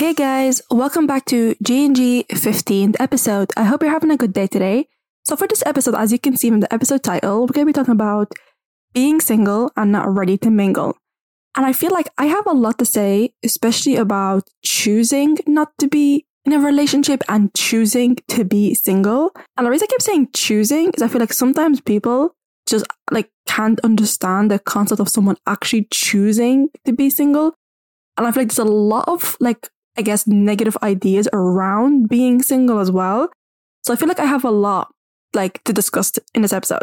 Hey guys, welcome back to G&G 15th episode. I hope you're having a good day today. So for this episode, as you can see from the episode title, we're going to be talking about being single and not ready to mingle. And I feel like I have a lot to say, especially about choosing not to be in a relationship and choosing to be single. And the reason I keep saying choosing is I feel like sometimes people just like can't understand the concept of someone actually choosing to be single. And I feel like there's a lot of like I guess, negative ideas around being single as well. So I feel like I have a lot like to discuss in this episode.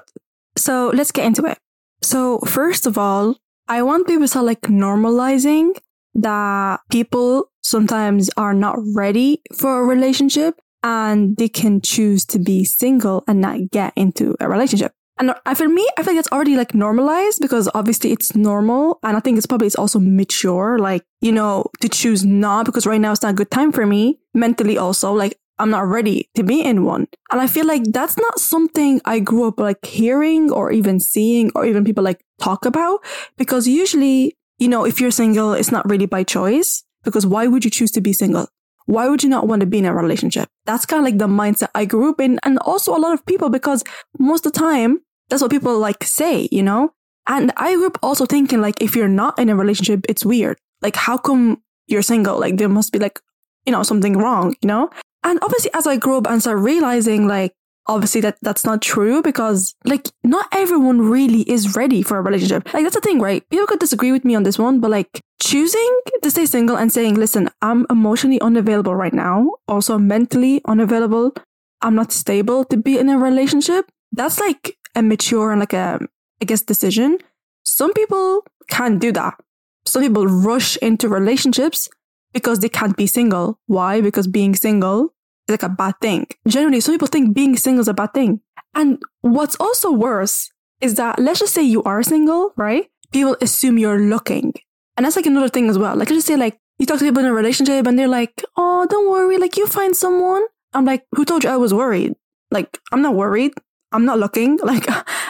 So let's get into it. So first of all, I want people to start like normalizing that people sometimes are not ready for a relationship and they can choose to be single and not get into a relationship. And for me, I feel like it's already like normalized because obviously it's normal. And I think it's probably, it's also mature, like, you know, to choose not because right now it's not a good time for me mentally also. Like, I'm not ready to be in one. And I feel like that's not something I grew up like hearing or even seeing or even people like talk about because usually, you know, if you're single, it's not really by choice because why would you choose to be single? Why would you not want to be in a relationship? That's kind of like the mindset I grew up in. And also a lot of people because most of the time that's what people like say, you know? And I grew up also thinking like if you're not in a relationship, it's weird. Like how come you're single? Like there must be like, you know, something wrong, you know? And obviously as I grew up and started realizing like obviously that that's not true because like not everyone really is ready for a relationship. Like that's the thing, right? People could disagree with me on this one, but like choosing to stay single and saying, listen, I'm emotionally unavailable right now, also mentally unavailable. I'm not stable to be in a relationship. That's like a mature and like a, I guess, decision. Some people can't do that. Some people rush into relationships because they can't be single. Why? Because being single is like a bad thing. Generally, some people think being single is a bad thing. And what's also worse is that let's just say you are single, right? People assume you're looking. And that's like another thing as well. Like, let's just say like you talk to people in a relationship and they're like, oh, don't worry. Like, you find someone. I'm like, who told you I was worried? Like, I'm not worried. I'm not looking. Like,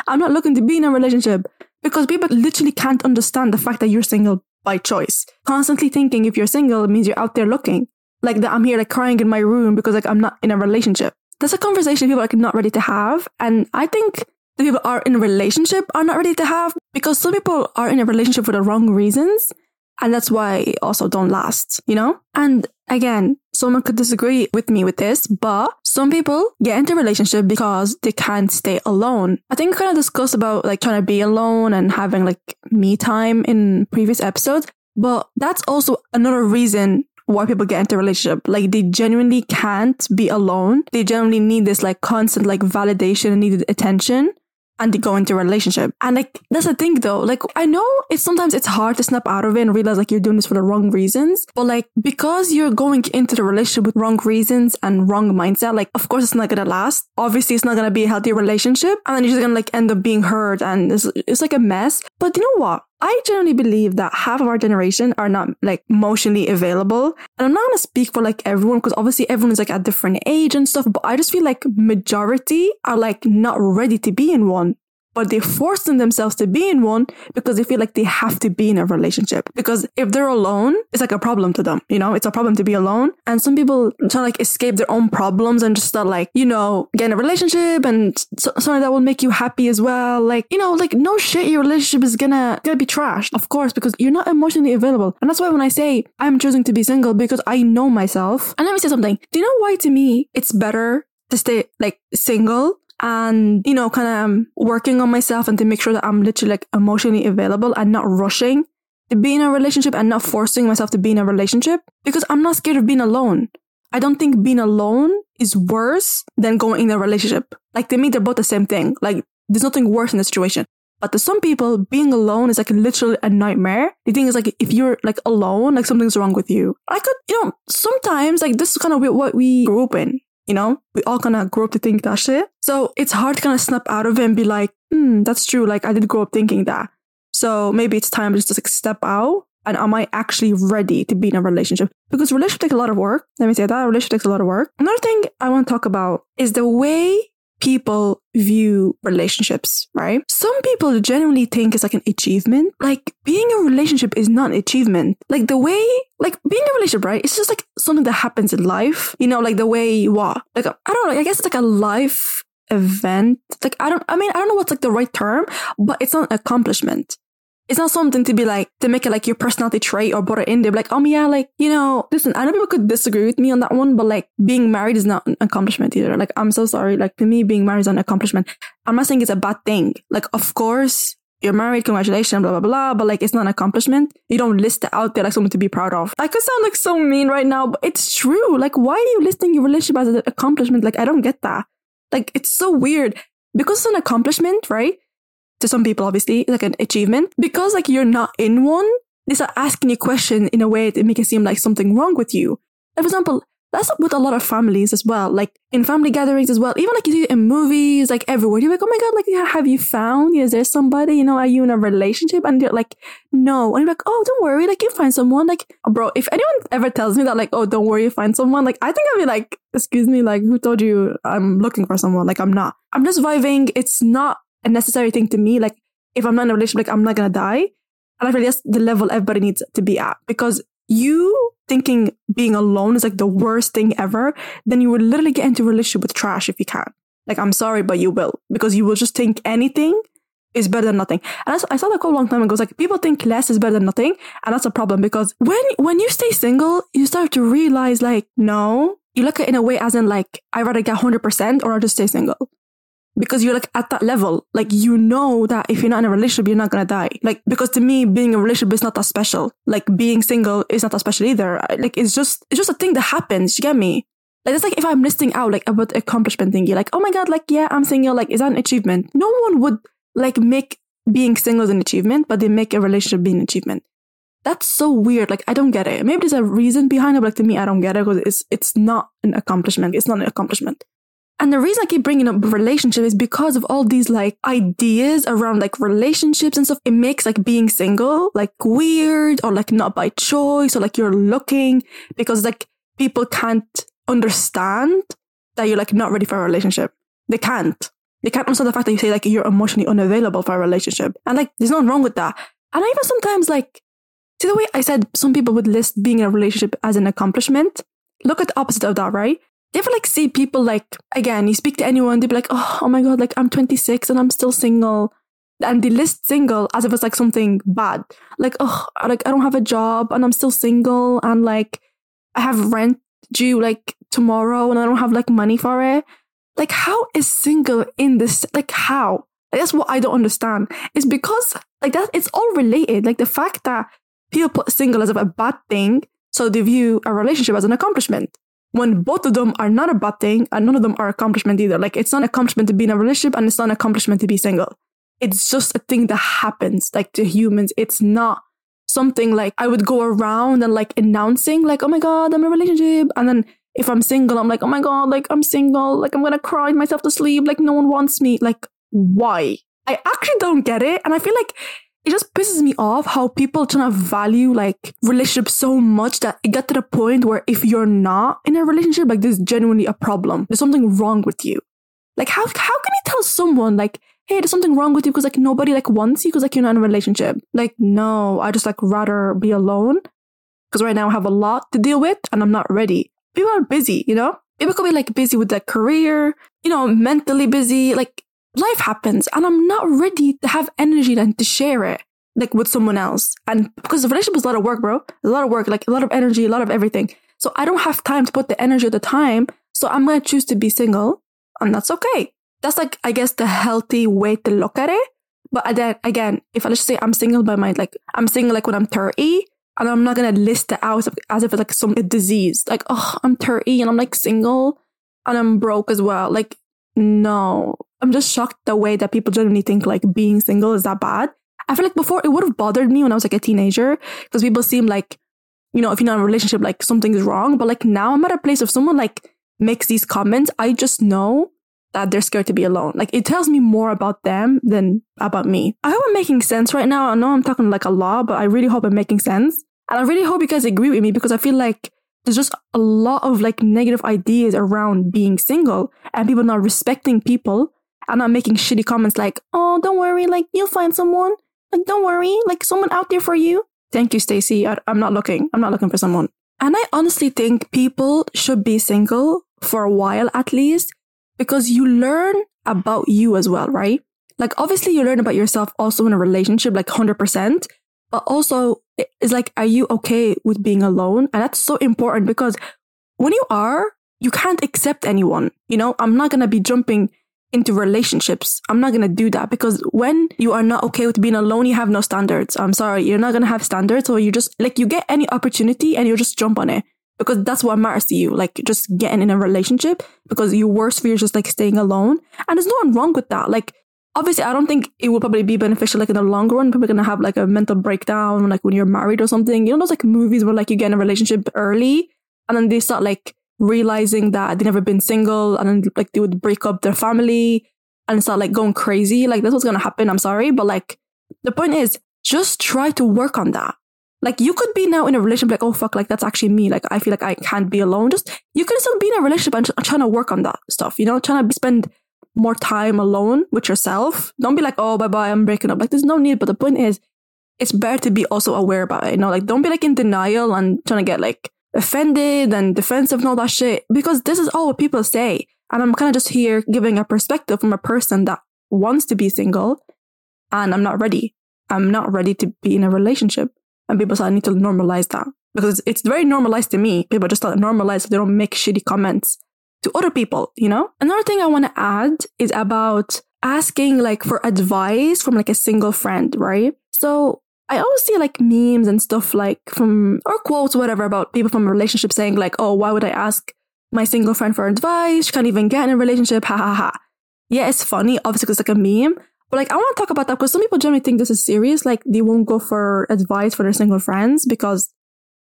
I'm not looking to be in a relationship because people literally can't understand the fact that you're single by choice. Constantly thinking if you're single means you're out there looking. Like that I'm here like crying in my room because like I'm not in a relationship. That's a conversation people are like not ready to have. And I think the people are in a relationship are not ready to have because some people are in a relationship for the wrong reasons. And that's why also don't last, you know? And again, someone could disagree with me with this, but some people get into relationship because they can't stay alone. I think we kind of discussed about like trying to be alone and having like me time in previous episodes, but that's also another reason why people get into a relationship. Like they genuinely can't be alone. They genuinely need this like constant like validation and needed attention and they go into a relationship. And like that's the thing though. Like I know it's sometimes it's hard to snap out of it and realize like you're doing this for the wrong reasons. But like because you're going into the relationship with wrong reasons and wrong mindset, like of course it's not gonna last. Obviously it's not gonna be a healthy relationship. And then you're just gonna like end up being hurt and it's, it's like a mess. But you know what? I generally believe that half of our generation are not like emotionally available. And I'm not gonna speak for like everyone because obviously everyone is like at different age and stuff, but I just feel like majority are like not ready to be in one but they're forcing themselves to be in one because they feel like they have to be in a relationship. Because if they're alone, it's like a problem to them. You know, it's a problem to be alone. And some people try to like escape their own problems and just start like, you know, get in a relationship and something that will make you happy as well. Like, you know, like no shit, your relationship is gonna, gonna be trashed, of course, because you're not emotionally available. And that's why when I say I'm choosing to be single because I know myself. And let me say something. Do you know why to me it's better to stay like single and, you know, kind of um, working on myself and to make sure that I'm literally like emotionally available and not rushing to be in a relationship and not forcing myself to be in a relationship because I'm not scared of being alone. I don't think being alone is worse than going in a relationship. Like to me, they're both the same thing. Like there's nothing worse in the situation. But to some people, being alone is like literally a nightmare. The thing is like, if you're like alone, like something's wrong with you. I could, you know, sometimes like this is kind of what we grew up in. You know, we all of grow up to think that shit. So it's hard to kind of snap out of it and be like, hmm, that's true. Like I did grow up thinking that. So maybe it's time to just like step out and am I actually ready to be in a relationship? Because relationship takes a lot of work. Let me say that relationship takes a lot of work. Another thing I want to talk about is the way people view relationships, right? Some people genuinely think it's like an achievement. Like being in a relationship is not an achievement. Like the way, like being in a relationship, right? It's just like something that happens in life. You know, like the way you are. Like I don't know. I guess it's like a life event. Like I don't. I mean, I don't know what's like the right term, but it's not an accomplishment it's not something to be like to make it like your personality trait or put it in there. Like, oh yeah, like you know, listen. I know people could disagree with me on that one, but like being married is not an accomplishment either. Like, I'm so sorry. Like to me, being married is an accomplishment. I'm not saying it's a bad thing. Like, of course, you're married, congratulations, blah blah blah. But like, it's not an accomplishment. You don't list it out there like something to be proud of. I could sound like so mean right now, but it's true. Like, why are you listing your relationship as an accomplishment? Like, I don't get that. Like, it's so weird because it's an accomplishment, right? To some people, obviously, like an achievement. Because like you're not in one, they start asking you questions in a way that make it seem like something wrong with you. Like, for example, that's with a lot of families as well, like in family gatherings as well. Even like you see in movies, like everywhere, you're like, oh my god, like have you found? Is there somebody? You know, are you in a relationship? And you're like, no. And you're like, oh, don't worry, like you find someone. Like, bro, if anyone ever tells me that, like, oh, don't worry, you find someone, like I think I'd be like, excuse me, like who told you I'm looking for someone? Like I'm not. I'm just vibing. It's not a necessary thing to me. Like if I'm not in a relationship, like I'm not gonna die. And I feel that's the level everybody needs to be at because you thinking being alone is like the worst thing ever, then you would literally get into a relationship with trash if you can. Like I'm sorry, but you will because you will just think anything is better than nothing. And I saw that quote a long time ago. It's like people think less is better than nothing, and that's a problem because when when you stay single, you start to realize like no, you look at it in a way as in like I rather get hundred percent or I just stay single because you're like at that level. Like you know that if you're not in a relationship, you're not gonna die. Like because to me, being in a relationship is not that special. Like being single is not that special either. Like it's just it's just a thing that happens. You get me? Like it's like if I'm listing out like about accomplishment thingy, like oh my god, like yeah, I'm single. Like is that an achievement? No one would like make being single an achievement, but they make a relationship be an achievement. That's so weird. Like I don't get it. Maybe there's a reason behind it, but like to me, I don't get it because it's it's not an accomplishment. It's not an accomplishment. And the reason I keep bringing up relationship is because of all these like ideas around like relationships and stuff. It makes like being single like weird or like not by choice or like you're looking because like people can't understand that you're like not ready for a relationship. They can't. They can't understand the fact that you say like you're emotionally unavailable for a relationship. And like there's nothing wrong with that. And I even sometimes like see the way I said some people would list being in a relationship as an accomplishment. Look at the opposite of that, right? You ever like see people like again, you speak to anyone, they'd be like, oh, oh my god, like I'm 26 and I'm still single. And they list single as if it's like something bad. Like, oh, like I don't have a job and I'm still single and like I have rent due like tomorrow and I don't have like money for it. Like, how is single in this? Like, how? Like, that's what I don't understand. It's because like that it's all related. Like the fact that people put single as a bad thing, so they view a relationship as an accomplishment when both of them are not a bad thing and none of them are accomplishment either. Like it's not an accomplishment to be in a relationship and it's not an accomplishment to be single. It's just a thing that happens like to humans. It's not something like I would go around and like announcing like, oh my God, I'm in a relationship. And then if I'm single, I'm like, oh my God, like I'm single. Like I'm going to cry myself to sleep. Like no one wants me. Like why? I actually don't get it. And I feel like it just pisses me off how people trying to value like relationships so much that it got to the point where if you're not in a relationship, like there's genuinely a problem. There's something wrong with you. Like how how can you tell someone like, hey, there's something wrong with you because like nobody like wants you because like you're not in a relationship? Like, no, I just like rather be alone. Because right now I have a lot to deal with and I'm not ready. People are busy, you know? People could be like busy with their career, you know, mentally busy. Like life happens and I'm not ready to have energy then to share it like with someone else. And because the relationship is a lot of work, bro. a lot of work, like a lot of energy, a lot of everything. So I don't have time to put the energy at the time. So I'm to choose to be single and that's okay. That's like, I guess the healthy way to look at it. But then again, if I just say I'm single by my, like, I'm single like when I'm 30 and I'm not to list it out as if it's like some disease. Like, oh, I'm 30 and I'm like single and I'm broke as well. Like, no, I'm just shocked the way that people generally think like being single is that bad. I feel like before it would have bothered me when I was like a teenager because people seem like, you know, if you're not in a relationship, like something is wrong. But like now I'm at a place if someone like makes these comments, I just know that they're scared to be alone. Like it tells me more about them than about me. I hope I'm making sense right now. I know I'm talking like a lot, but I really hope I'm making sense. And I really hope you guys agree with me because I feel like there's just a lot of like negative ideas around being single and people not respecting people and not making shitty comments like, oh, don't worry, like you'll find someone. Like, don't worry, like someone out there for you. Thank you, Stacy. I'm not looking. I'm not looking for someone. And I honestly think people should be single for a while at least because you learn about you as well, right? Like, obviously, you learn about yourself also in a relationship, like 100%. But also, it's like, are you okay with being alone? And that's so important because when you are, you can't accept anyone. You know, I'm not going to be jumping into relationships. I'm not going to do that because when you are not okay with being alone, you have no standards. I'm sorry. You're not going to have standards or you just like you get any opportunity and you just jump on it because that's what matters to you. Like just getting in a relationship because your worst fear is just like staying alone. And there's nothing wrong with that. Like obviously I don't think it will probably be beneficial like in the long run. Are gonna have like a mental breakdown like when you're married or something. You know those like movies where like you get in a relationship early and then they start like realizing that they never been single and like they would break up their family and start like going crazy. Like that's what's gonna happen. I'm sorry. But like the point is just try to work on that. Like you could be now in a relationship like, oh fuck, like that's actually me. Like I feel like I can't be alone. Just you can still be in a relationship and trying to work on that stuff, you know, trying to spend more time alone with yourself. Don't be like, oh bye bye, I'm breaking up. Like there's no need. But the point is, it's better to be also aware about it. You know, like don't be like in denial and trying to get like offended and defensive and all that shit. Because this is all what people say. And I'm kind of just here giving a perspective from a person that wants to be single and I'm not ready. I'm not ready to be in a relationship. And people say I need to normalize that because it's very normalized to me. People just thought normalize so they don't make shitty comments to other people, you know? Another thing I want to add is about asking like for advice from like a single friend, right? So I always see like memes and stuff like from or quotes, whatever, about people from a relationship saying like, oh, why would I ask my single friend for advice? She can't even get in a relationship. Ha ha ha. Yeah, it's funny, obviously, it's like a meme. But like, I want to talk about that because some people generally think this is serious. Like, they won't go for advice for their single friends because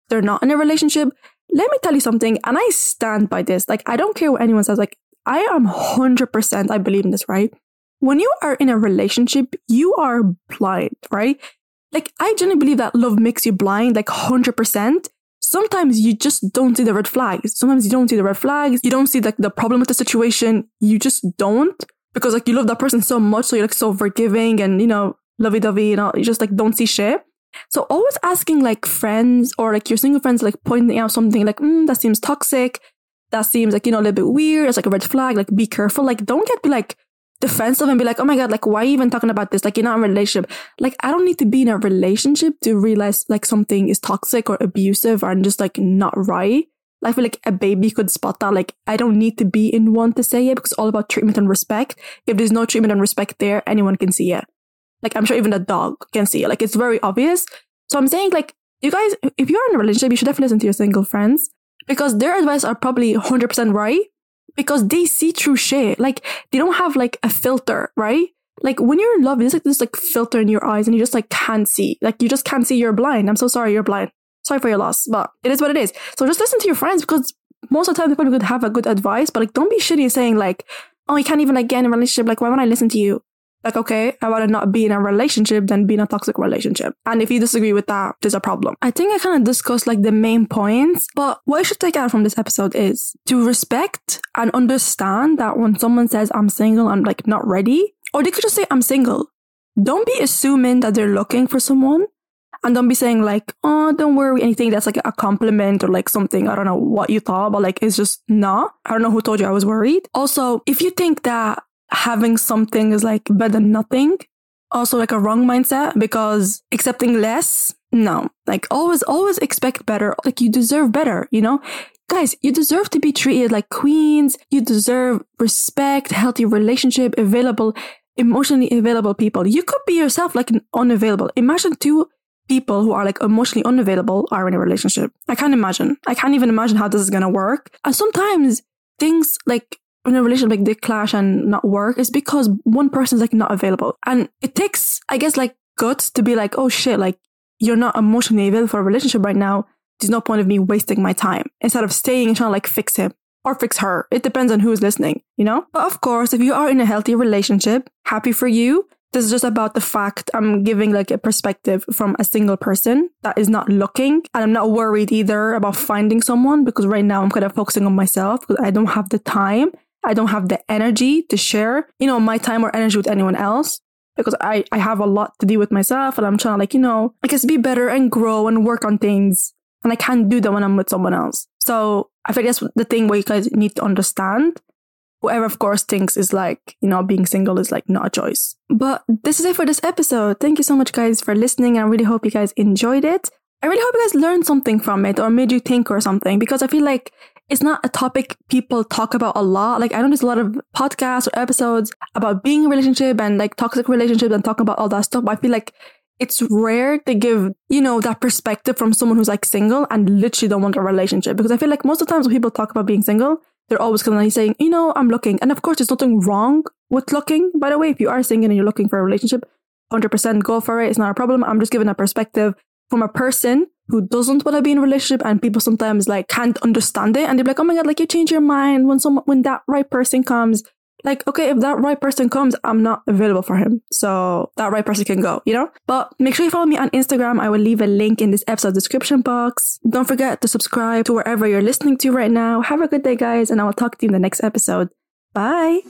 they're not in a relationship. Let me tell you something, and I stand by this. Like, I don't care what anyone says. Like, I am 100%, I believe in this, right? When you are in a relationship, you are blind, right? Like, I genuinely believe that love makes you blind, like 100%. Sometimes you just don't see the red flags. Sometimes you don't see the red flags. You don't see like the problem with the situation. You just don't because like you love that person so much, so you're like so forgiving and you know lovey dovey, you know, you just like don't see shit. So always asking like friends or like your single friends like pointing out something like mm, that seems toxic, that seems like you know a little bit weird. It's like a red flag. Like be careful. Like don't get like defensive and be like, oh my god, like why are you even talking about this? Like you're not in a relationship. Like I don't need to be in a relationship to realize like something is toxic or abusive or just like not right. I feel like a baby could spot that. Like, I don't need to be in one to say it because it's all about treatment and respect. If there's no treatment and respect there, anyone can see it. Like, I'm sure even a dog can see it. Like, it's very obvious. So I'm saying, like, you guys, if you're in a relationship, you should definitely listen to your single friends because their advice are probably 100% right because they see through shit. Like, they don't have like a filter, right? Like when you're in love, there's like this like filter in your eyes and you just like can't see. Like you just can't see you're blind. I'm so sorry you're blind sorry for your loss, but it is what it is. So just listen to your friends because most of the time they probably could have a good advice, but like don't be shitty saying like, oh, you can't even like get in a relationship. Like, why would I listen to you? Like, okay, I rather not be in a relationship than be in a toxic relationship. And if you disagree with that, there's a problem. I think I kind of discussed like the main points, but what you should take out from this episode is to respect and understand that when someone says I'm single, I'm like not ready, or they could just say I'm single. Don't be assuming that they're looking for someone and don't be saying like, oh, don't worry, anything that's like a compliment or like something. I don't know what you thought, but like it's just not. I don't know who told you I was worried. Also, if you think that having something is like better than nothing, also like a wrong mindset because accepting less, no. Like always, always expect better. Like you deserve better, you know? Guys, you deserve to be treated like queens. You deserve respect, healthy relationship, available, emotionally available people. You could be yourself like an unavailable. Imagine two people who are like emotionally unavailable are in a relationship. I can't imagine. I can't even imagine how this is gonna work. And sometimes things like in a relationship like they clash and not work is because one person is like not available. And it takes, I guess, like guts to be like, oh shit, like you're not emotionally available for a relationship right now. There's no point of me wasting my time instead of staying and trying to like fix him or fix her. It depends on who's listening, you know? But of course, if you are in a healthy relationship, happy for you. This is just about the fact I'm giving like a perspective from a single person that is not looking. And I'm not worried either about finding someone because right now I'm kind of focusing on myself because I don't have the time. I don't have the energy to share, you know, my time or energy with anyone else because I, I have a lot to do with myself and I'm trying to like, you know, I guess be better and grow and work on things. And I can't do that when I'm with someone else. So I think that's the thing where you guys need to understand whoever of course thinks is like you know being single is like not a choice but this is it for this episode thank you so much guys for listening i really hope you guys enjoyed it i really hope you guys learned something from it or made you think or something because i feel like it's not a topic people talk about a lot like i know there's a lot of podcasts or episodes about being in a relationship and like toxic relationships and talking about all that stuff but i feel like it's rare to give, you know, that perspective from someone who's like single and literally don't want a relationship. Because I feel like most of the times when people talk about being single, they're always like saying, you know, I'm looking. And of course, there's nothing wrong with looking. By the way, if you are single and you're looking for a relationship, 100% go for it. It's not a problem. I'm just giving a perspective from a person who doesn't want to be in a relationship and people sometimes like can't understand it and they're like, oh my God, like you change your mind when someone, when that right person comes like, okay, if that right person comes, I'm not available for him. So that right person can go, you know? But make sure you follow me on Instagram. I will leave a link in this episode description box. Don't forget to subscribe to wherever you're listening to right now. Have a good day, guys, and I will talk to you in the next episode. Bye.